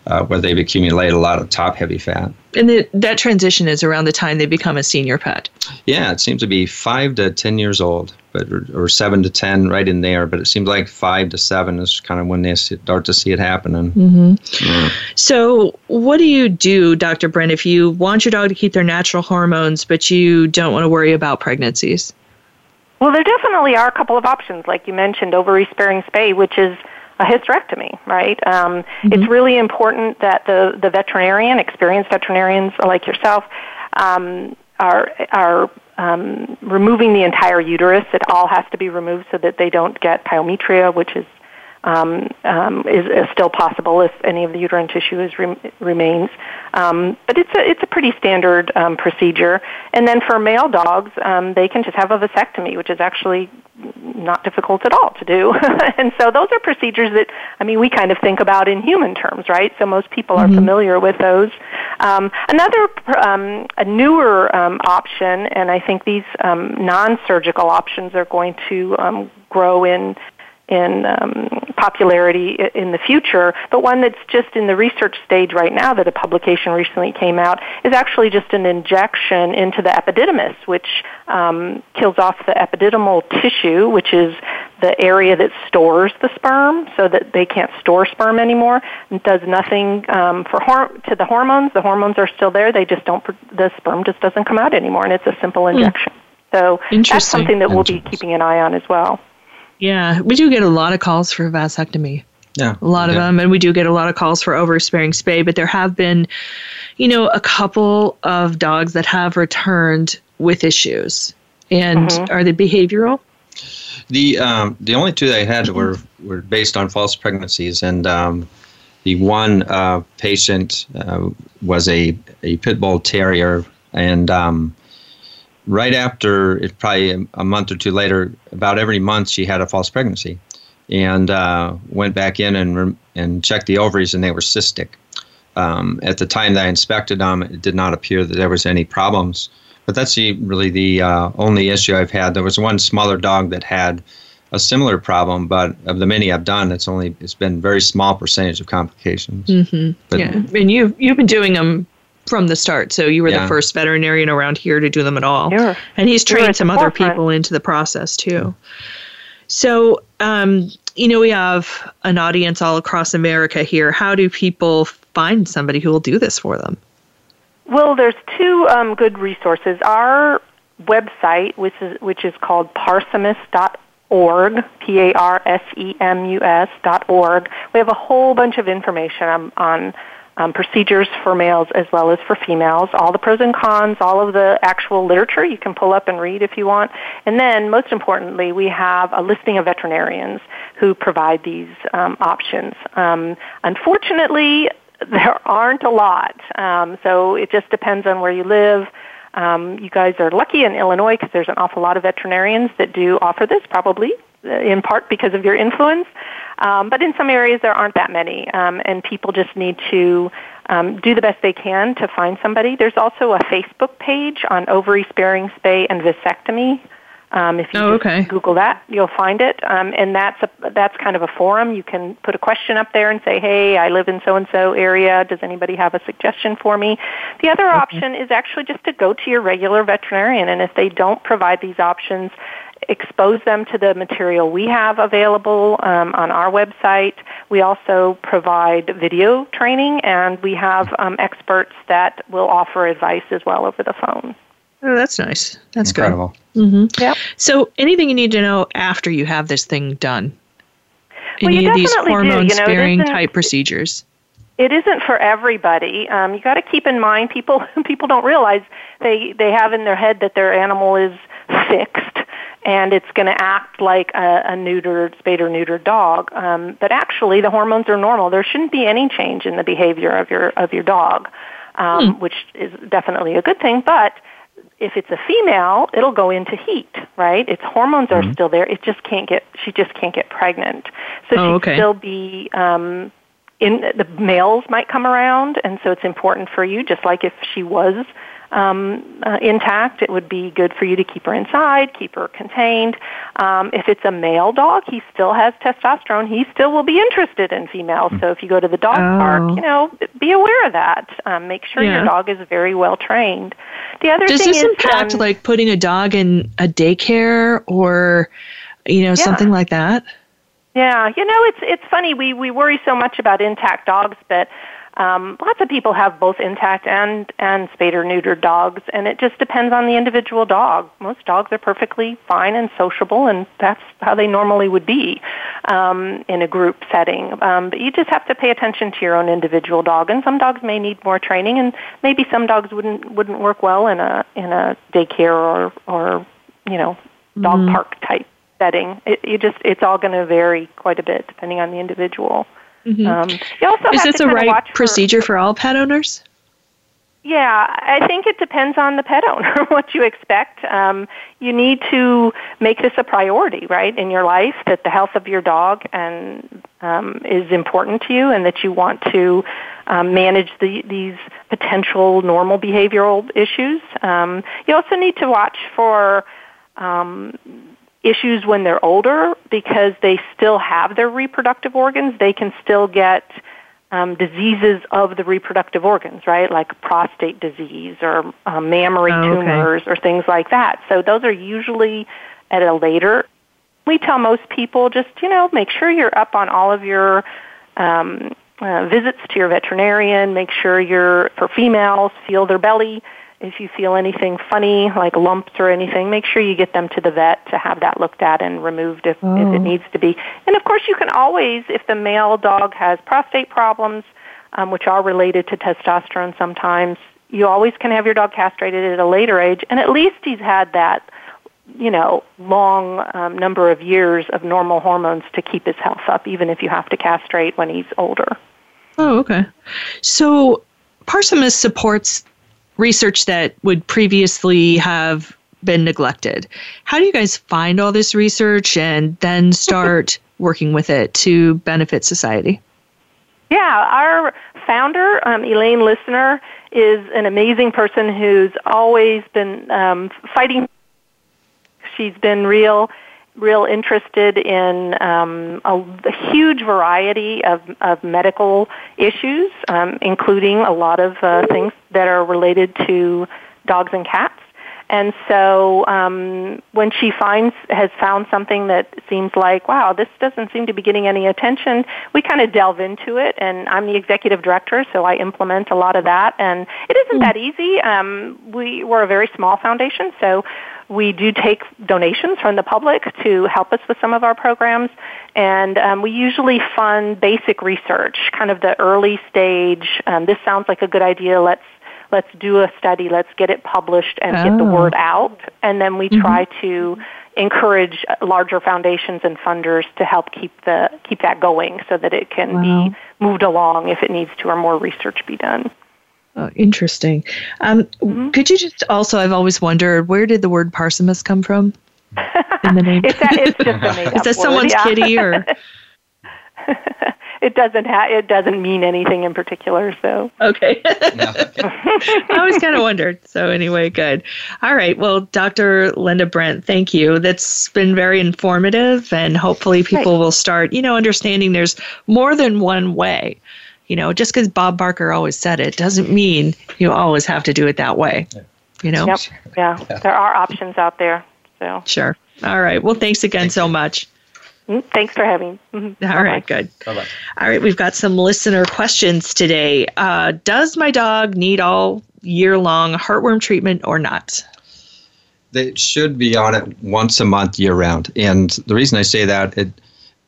uh, where they've accumulated a lot of top heavy fat. And the, that transition is around the time they become a senior pet. Yeah, it seems to be five to 10 years old, but or, or seven to 10 right in there. But it seems like five to seven is kind of when they start to see it happening. Mm-hmm. Yeah. So, what do you do, Dr. Brent, if you want your dog to keep their natural hormones, but you don't want to worry about pregnancies? Well, there definitely are a couple of options, like you mentioned, ovary sparing spay, which is a hysterectomy, right? Um, mm-hmm. It's really important that the, the veterinarian, experienced veterinarians like yourself, um, are, are um, removing the entire uterus. It all has to be removed so that they don't get pyometra, which is um, um, is, is, still possible if any of the uterine tissue is remains. Um, but it's a it's a pretty standard um, procedure. And then for male dogs, um, they can just have a vasectomy, which is actually not difficult at all to do. (laughs) and so those are procedures that I mean we kind of think about in human terms, right? So most people are mm-hmm. familiar with those. Um, another um, a newer um, option, and I think these um, non-surgical options are going to um, grow in in um, popularity in the future, but one that's just in the research stage right now that a publication recently came out is actually just an injection into the epididymis, which um, kills off the epididymal tissue, which is the area that stores the sperm, so that they can't store sperm anymore. It does nothing um, for hor- to the hormones. The hormones are still there; they just don't. The sperm just doesn't come out anymore, and it's a simple hmm. injection. Mm. So that's something that we'll be keeping an eye on as well. Yeah, we do get a lot of calls for vasectomy. Yeah. A lot of them. And we do get a lot of calls for ovary sparing spay, but there have been, you know, a couple of dogs that have returned with issues. And mm-hmm. are they behavioral? The um, the only two they had were were based on false pregnancies, and um, the one uh, patient uh, was a, a pit bull terrier, and um, right after it, probably a month or two later, about every month she had a false pregnancy, and uh, went back in and and checked the ovaries, and they were cystic. Um, at the time that I inspected them, it did not appear that there was any problems. But that's the, really the uh, only issue I've had. There was one smaller dog that had a similar problem, but of the many I've done, it's only it's been very small percentage of complications. Mm-hmm. But, yeah, and you you've been doing them from the start. So you were yeah. the first veterinarian around here to do them at all. Sure. And he's trained some other people into the process too. So, um, you know, we have an audience all across America here. How do people find somebody who will do this for them? Well, there's two um, good resources. Our website, which is which is called parsemus.org, P A R S E M U S dot org. We have a whole bunch of information on, on um, procedures for males as well as for females, all the pros and cons, all of the actual literature you can pull up and read if you want. And then, most importantly, we have a listing of veterinarians who provide these um, options. Um, unfortunately, there aren't a lot, um, so it just depends on where you live. Um, you guys are lucky in Illinois because there's an awful lot of veterinarians that do offer this, probably in part because of your influence. Um, but in some areas, there aren't that many, um, and people just need to um, do the best they can to find somebody. There's also a Facebook page on ovary sparing spay and vasectomy. Um, if you oh, okay. Google that, you'll find it, um, and that's a that's kind of a forum. You can put a question up there and say, "Hey, I live in so and so area. Does anybody have a suggestion for me?" The other okay. option is actually just to go to your regular veterinarian, and if they don't provide these options, expose them to the material we have available um, on our website. We also provide video training, and we have um, experts that will offer advice as well over the phone. Oh, that's nice. That's incredible. good. Mm-hmm. Yep. So, anything you need to know after you have this thing done? Well, Any of these hormone do. You know, sparing type procedures? It isn't for everybody. Um, you got to keep in mind people (laughs) people don't realize they they have in their head that their animal is fixed and it's going to act like a, a neutered, spayed or neutered dog. Um, but actually, the hormones are normal. There shouldn't be any change in the behavior of your of your dog, um, hmm. which is definitely a good thing. But if it's a female, it'll go into heat, right? Its hormones are mm-hmm. still there. It just can't get. She just can't get pregnant. So oh, okay. still be. Um, in the males might come around, and so it's important for you, just like if she was um, uh, intact, it would be good for you to keep her inside, keep her contained. Um, if it's a male dog, he still has testosterone. He still will be interested in females. So if you go to the dog oh. park, you know, be aware of that. Um, make sure yeah. your dog is very well trained. The other Does thing this is, impact um, like putting a dog in a daycare or, you know, yeah. something like that? Yeah, you know, it's it's funny. We we worry so much about intact dogs, but um, lots of people have both intact and and spayed or neutered dogs, and it just depends on the individual dog. Most dogs are perfectly fine and sociable, and that's how they normally would be um, in a group setting. Um, but you just have to pay attention to your own individual dog, and some dogs may need more training, and maybe some dogs wouldn't wouldn't work well in a in a daycare or or you know dog mm. park type setting. It, you just it's all going to vary quite a bit depending on the individual. Mhm. Um, you also Is this a right watch for- procedure for all pet owners? Yeah, I think it depends on the pet owner (laughs) what you expect. Um, you need to make this a priority, right, in your life that the health of your dog and um, is important to you, and that you want to um, manage the, these potential normal behavioral issues. Um, you also need to watch for um, issues when they're older because they still have their reproductive organs. They can still get um, diseases of the reproductive organs, right? Like prostate disease or um, mammary Oh, okay. tumors or things like that. So those are usually at a later. We tell most people just, you know, make sure you're up on all of your um, uh, visits to your veterinarian. Make sure you're, for females, feel their belly. If you feel anything funny, like lumps or anything, make sure you get them to the vet to have that looked at and removed if, if Oh. it needs to be. And of course, you can always, if the male dog has prostate problems, um, which are related to testosterone sometimes, you always can have your dog castrated at a later age, and at least he's had that, you know, long um, number of years of normal hormones to keep his health up, even if you have to castrate when he's older. Oh, okay. So Parsemus supports research that would previously have been neglected. How do you guys find all this research and then start (laughs) working with it to benefit society? Yeah, our founder, um, Elaine Lissner, is an amazing person who's always been um, fighting. She's been real, real interested in um, a, a huge variety of, of medical issues, um, including a lot of uh, things that are related to dogs and cats. And so um, when she finds has found something that seems like, wow, this doesn't seem to be getting any attention, we kind of delve into it. And I'm the executive director, so I implement a lot of that. And it isn't that easy. Um, we we're a very small foundation, so we do take donations from the public to help us with some of our programs, and um, we usually fund basic research, kind of the early stage. Um, this sounds like a good idea. Let's let's do a study. Let's get it published and get the Oh. word out, and then we try to encourage larger foundations and funders to help keep the keep that going so that it can Wow. be moved along if it needs to or more research be done. Oh, interesting. Um, Could you just also, I've always wondered, where did the word Parsemus come from in the name? (laughs) It's, that, it's just a (laughs) made Is that someone's kitty or? (laughs) it doesn't ha- it doesn't mean anything in particular. So Okay. I always kind of wondered. So anyway, good. All right. Well, Dr. Linda Brent, thank you. That's been very informative, and hopefully people Great. will start, you know, understanding there's more than one way. You know, just because Bob Barker always said it doesn't mean you always have to do it that way. You know. yep, yeah, there are options out there. So Sure. All right. Well, thanks again so much. mm, thanks for having. mhm. All right. Good. Bye-bye. All right, we've got some listener questions today. Uh, does my dog need all year long heartworm treatment or not? they should be on it once a month year round. And the reason I say that, it,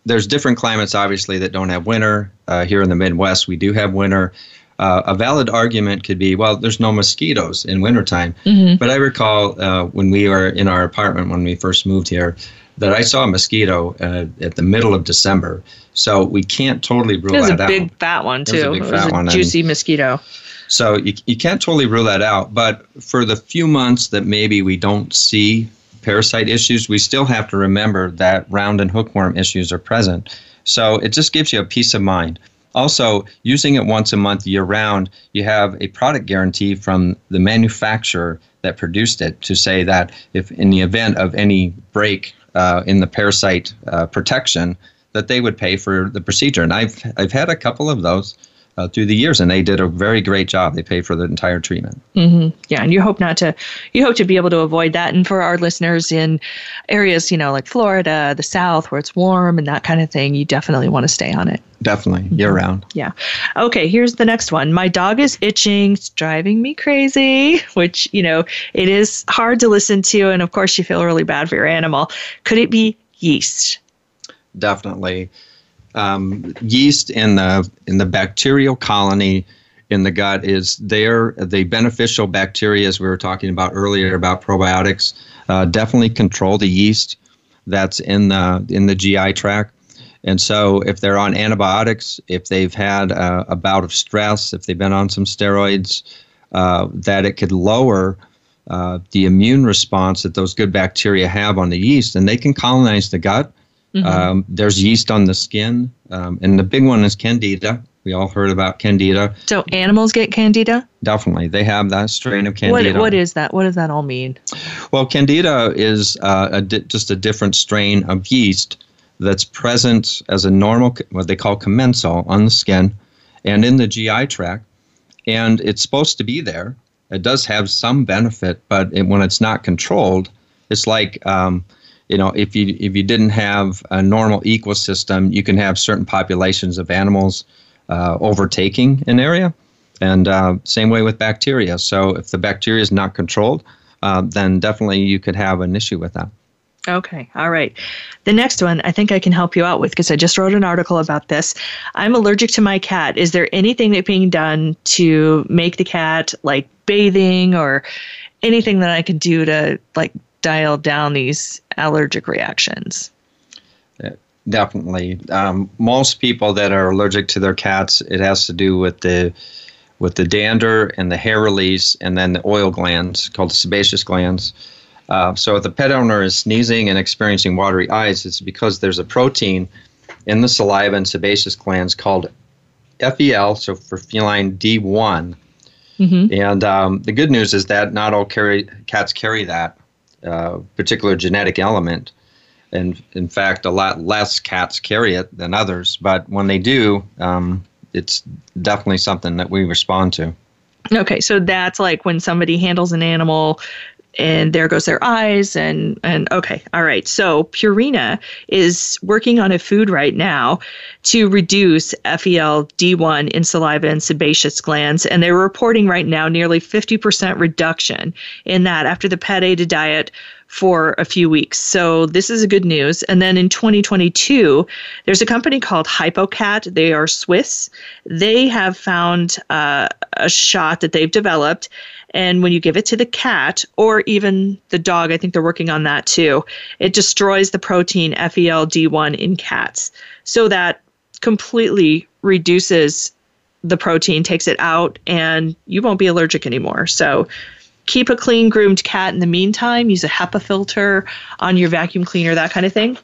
there's different climates obviously that don't have winter. Uh, here in the Midwest, we do have winter. Uh, a valid argument could be, well, there's no mosquitoes in wintertime. But I recall uh, when we were in our apartment when we first moved here that I saw a mosquito uh, at the middle of December. So we can't totally rule that out. It was a that big out. fat one It was a too. big It was fat a one, and- juicy mosquito. So you, you can't totally rule that out. But for the few months that maybe we don't see parasite issues, we still have to remember that round and hookworm issues are present. So it just gives you a peace of mind. Also, using it once a month year round, you have a product guarantee from the manufacturer that produced it to say that if in the event of any break uh, in the parasite uh, protection, that they would pay for the procedure. And I've I've had a couple of those uh, through the years, and they did a very great job. They paid for the entire treatment. hmm Yeah, and you hope not to, you hope to be able to avoid that. And for our listeners in areas, you know, like Florida, the South, where it's warm and that kind of thing, you definitely want to stay on it. Definitely year round. Yeah. Okay, here's the next one. My dog is itching, it's driving me crazy, (laughs) which, you know, it is hard to listen to. And of course, you feel really bad for your animal. Could it be yeast? Definitely, um, yeast in the in the bacterial colony in the gut is there. The beneficial bacteria, as we were talking about earlier about probiotics, uh, definitely control the yeast. that's in the in the GI tract. And so, if they're on antibiotics, if they've had a, a bout of stress, if they've been on some steroids, uh, that it could lower uh, the immune response that those good bacteria have on the yeast, and they can colonize the gut. Mm-hmm. Um, there's yeast on the skin, um, and the big one is candida. We all heard about candida. So animals get candida? Definitely, they have that strain of candida. What, what is that? What does that all mean? Well, candida is uh, a di- just a different strain of yeast that's present as a normal, what they call commensal, on the skin and in the GI tract, and it's supposed to be there. It does have some benefit, but it, when it's not controlled, it's like um, you know if you if you didn't have a normal ecosystem, you can have certain populations of animals uh, overtaking an area, and uh, same way with bacteria. So if the bacteria is not controlled, uh, then definitely you could have an issue with that. Okay, all right. The next one I think I can help you out with because I just wrote an article about this. I'm allergic to my cat. Is there anything that being done to make the cat like bathing or anything that I could do to like dial down these allergic reactions? Definitely. Um, most people that are allergic to their cats, it has to do with the with the dander and the hair release, and then the oil glands called the sebaceous glands. Uh, so if the pet owner is sneezing and experiencing watery eyes, it's because there's a protein in the saliva and sebaceous glands called FEL, so for feline D1. Mm-hmm. And um, the good news is that not all carry, cats carry that uh, particular genetic element. And in fact, a lot less cats carry it than others. But when they do, um, it's definitely something that we respond to. Okay, so that's like when somebody handles an animal and there goes their eyes and and okay all right. So purina is working on a food right now to reduce fel-d1 in saliva and sebaceous glands. And they're reporting right now nearly 50% reduction in that after the pet ate a diet for a few weeks. So this is a good news. And then in 2022, there's a company called Hypocat. They are Swiss. They have found uh, a shot that they've developed and when you give it to the cat or even the dog, I think they're working on that too, it destroys the protein FELD1 in cats. So that completely reduces the protein, takes it out, and you won't be allergic anymore. So keep a clean, groomed cat in the meantime. Use a HEPA filter on your vacuum cleaner, that kind of thing.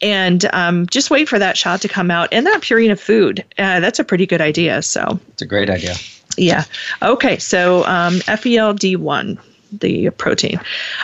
And um, just wait for that shot to come out. And that Purina food, uh, that's a pretty good idea. So it's a great idea. Yeah. Okay. So um, FELD1, the protein.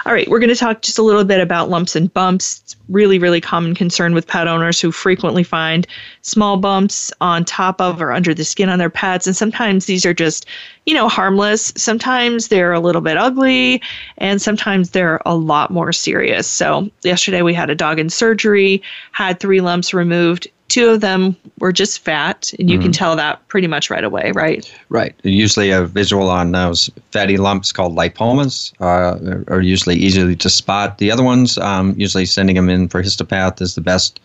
All right. We're going to talk just a little bit about lumps and bumps. It's really, really common concern with pet owners who frequently find small bumps on top of or under the skin on their pets. And sometimes these are just, you know, harmless. Sometimes they're a little bit ugly. And sometimes they're a lot more serious. So yesterday we had a dog in surgery, had three lumps removed two of them were just fat, and you mm-hmm. can tell that pretty much right away, right? Right. Usually, a visual on those fatty lumps called lipomas uh, are usually easily to spot. The other ones, um, usually sending them in for histopath is the best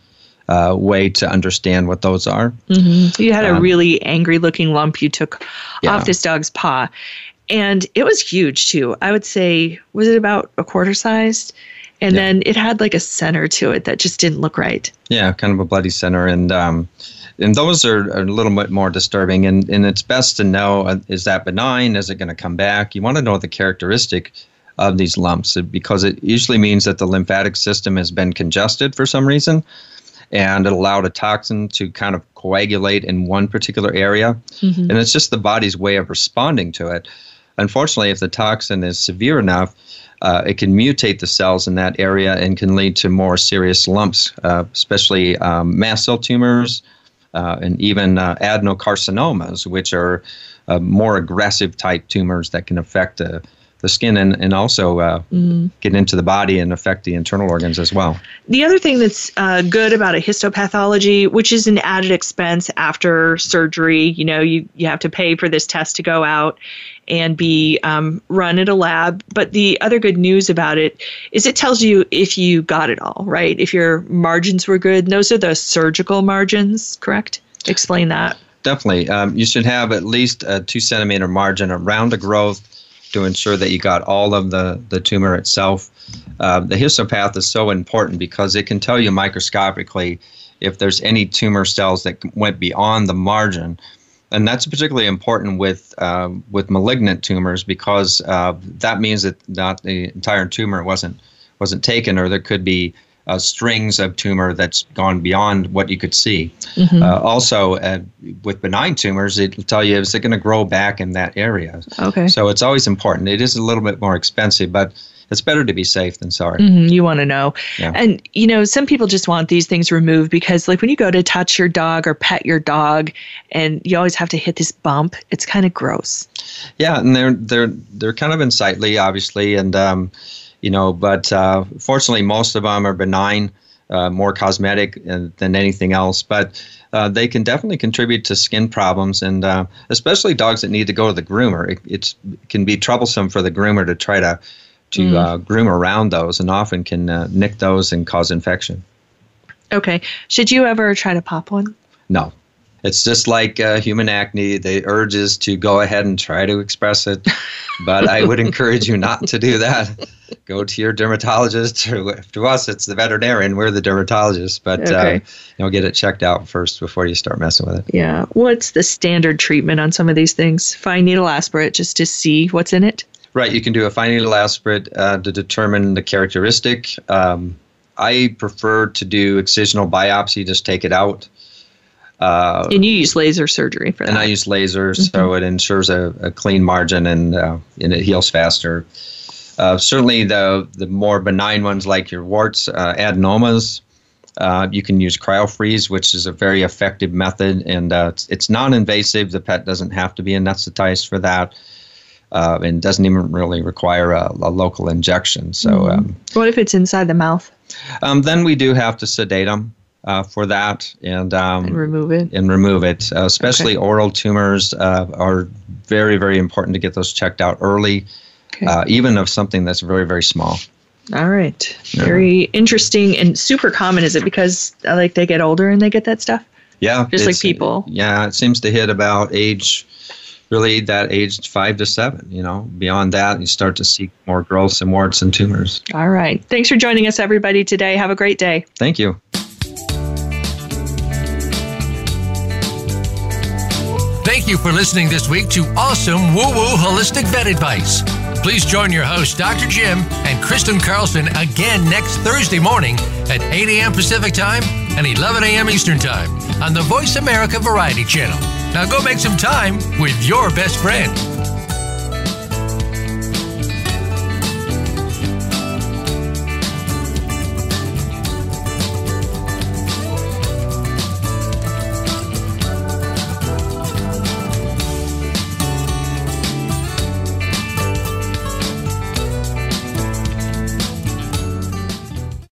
uh, way to understand what those are. Mm-hmm. You had a um, really angry looking lump you took yeah. off this dog's paw, and it was huge too. I would say, was it about a quarter sized? And yeah. then it had like a center to it that just didn't look right. Yeah, kind of a bloody center, and um, and those are, a little bit more disturbing. And and it's best to know uh, is that benign? Is it going to come back? You want to know the characteristic of these lumps because it usually means that the lymphatic system has been congested for some reason and it allowed a toxin to kind of coagulate in one particular area. Mm-hmm. And it's just the body's way of responding to it. Unfortunately, if the toxin is severe enough, uh, it can mutate the cells in that area and can lead to more serious lumps, uh, especially um, mast cell tumors uh, and even uh, adenocarcinomas, which are uh, more aggressive type tumors that can affect the the skin and, and also uh, mm. get into the body and affect the internal organs as well. The other thing that's uh, good about a histopathology, which is an added expense after surgery, you know, you, you have to pay for this test to go out and be um, run at a lab. But the other good news about it is it tells you if you got it all, right? If your margins were good. Those are the surgical margins, correct? Explain that. Definitely. Um, you should have at least a two centimeter margin around the growth to ensure that you got all of the, the tumor itself. Uh, the histopath is so important because it can tell you microscopically if there's any tumor cells that went beyond the margin. And that's particularly important with uh, with malignant tumors because uh, that means that not the entire tumor wasn't wasn't taken, or there could be uh, strings of tumor that's gone beyond what you could see. Mm-hmm. Uh, also, uh, with benign tumors, it'll tell you is it going to grow back in that area. Okay. So it's always important. It is a little bit more expensive, but it's better to be safe than sorry. Mm-hmm, you want to know. Yeah. And, you know, some people just want these things removed because, like, when you go to touch your dog or pet your dog and you always have to hit this bump, it's kind of gross. Yeah. And they're, they're, they're kind of unsightly, obviously. And, um, you know, but uh, fortunately, most of them are benign, uh, more cosmetic uh, than anything else. But uh, they can definitely contribute to skin problems, and uh, especially dogs that need to go to the groomer. It, it can be troublesome for the groomer to try to to mm. uh, groom around those, and often can uh, nick those and cause infection. Okay. Should you ever try to pop one? No. It's just like uh, human acne. The urge is to go ahead and try to express it, (laughs) but I would encourage you not to do that. Go to your dermatologist, or to us, it's the veterinarian. We're the dermatologist, but uh, okay. uh, you know, get it checked out first before you start messing with it. Yeah. What's the standard treatment on some of these things? Fine needle aspirate, just to see what's in it. Right. You can do a fine needle aspirate uh, to determine the characteristic. Um, I prefer to do excisional biopsy, just take it out. Uh, and you use laser surgery for that. And I use laser, mm-hmm. so it ensures a, a clean margin and uh, and it heals faster. Uh, certainly, the the more benign ones like your warts, uh, adenomas, uh, you can use cryofreeze, which is a very effective method, and uh, it's, it's non-invasive. The pet doesn't have to be anesthetized for that uh, and doesn't even really require a, a local injection. So, mm-hmm. um, what if it's inside the mouth? Um, then we do have to sedate them. Uh, for that and, um, and remove it and remove it uh, especially okay. oral tumors uh, are very very important to get those checked out early okay. Uh, even of something that's very very small all right very interesting and super common is it because uh, like they get older and they get that stuff yeah just like people yeah it seems to hit about age really that age five to seven. You know, beyond that, you start to see more growths and warts and tumors. All right. Thanks for joining us, everybody, today. Have a great day. Thank you. Thank you for listening this week to Awesome Woo Woo Holistic Vet Advice. Please join your host, Dr. Jim, and Kristen Carlson again next Thursday morning at 8 a.m. Pacific Time and 11 a.m. Eastern Time on the Voice America Variety Channel. Now go make some time with your best friend.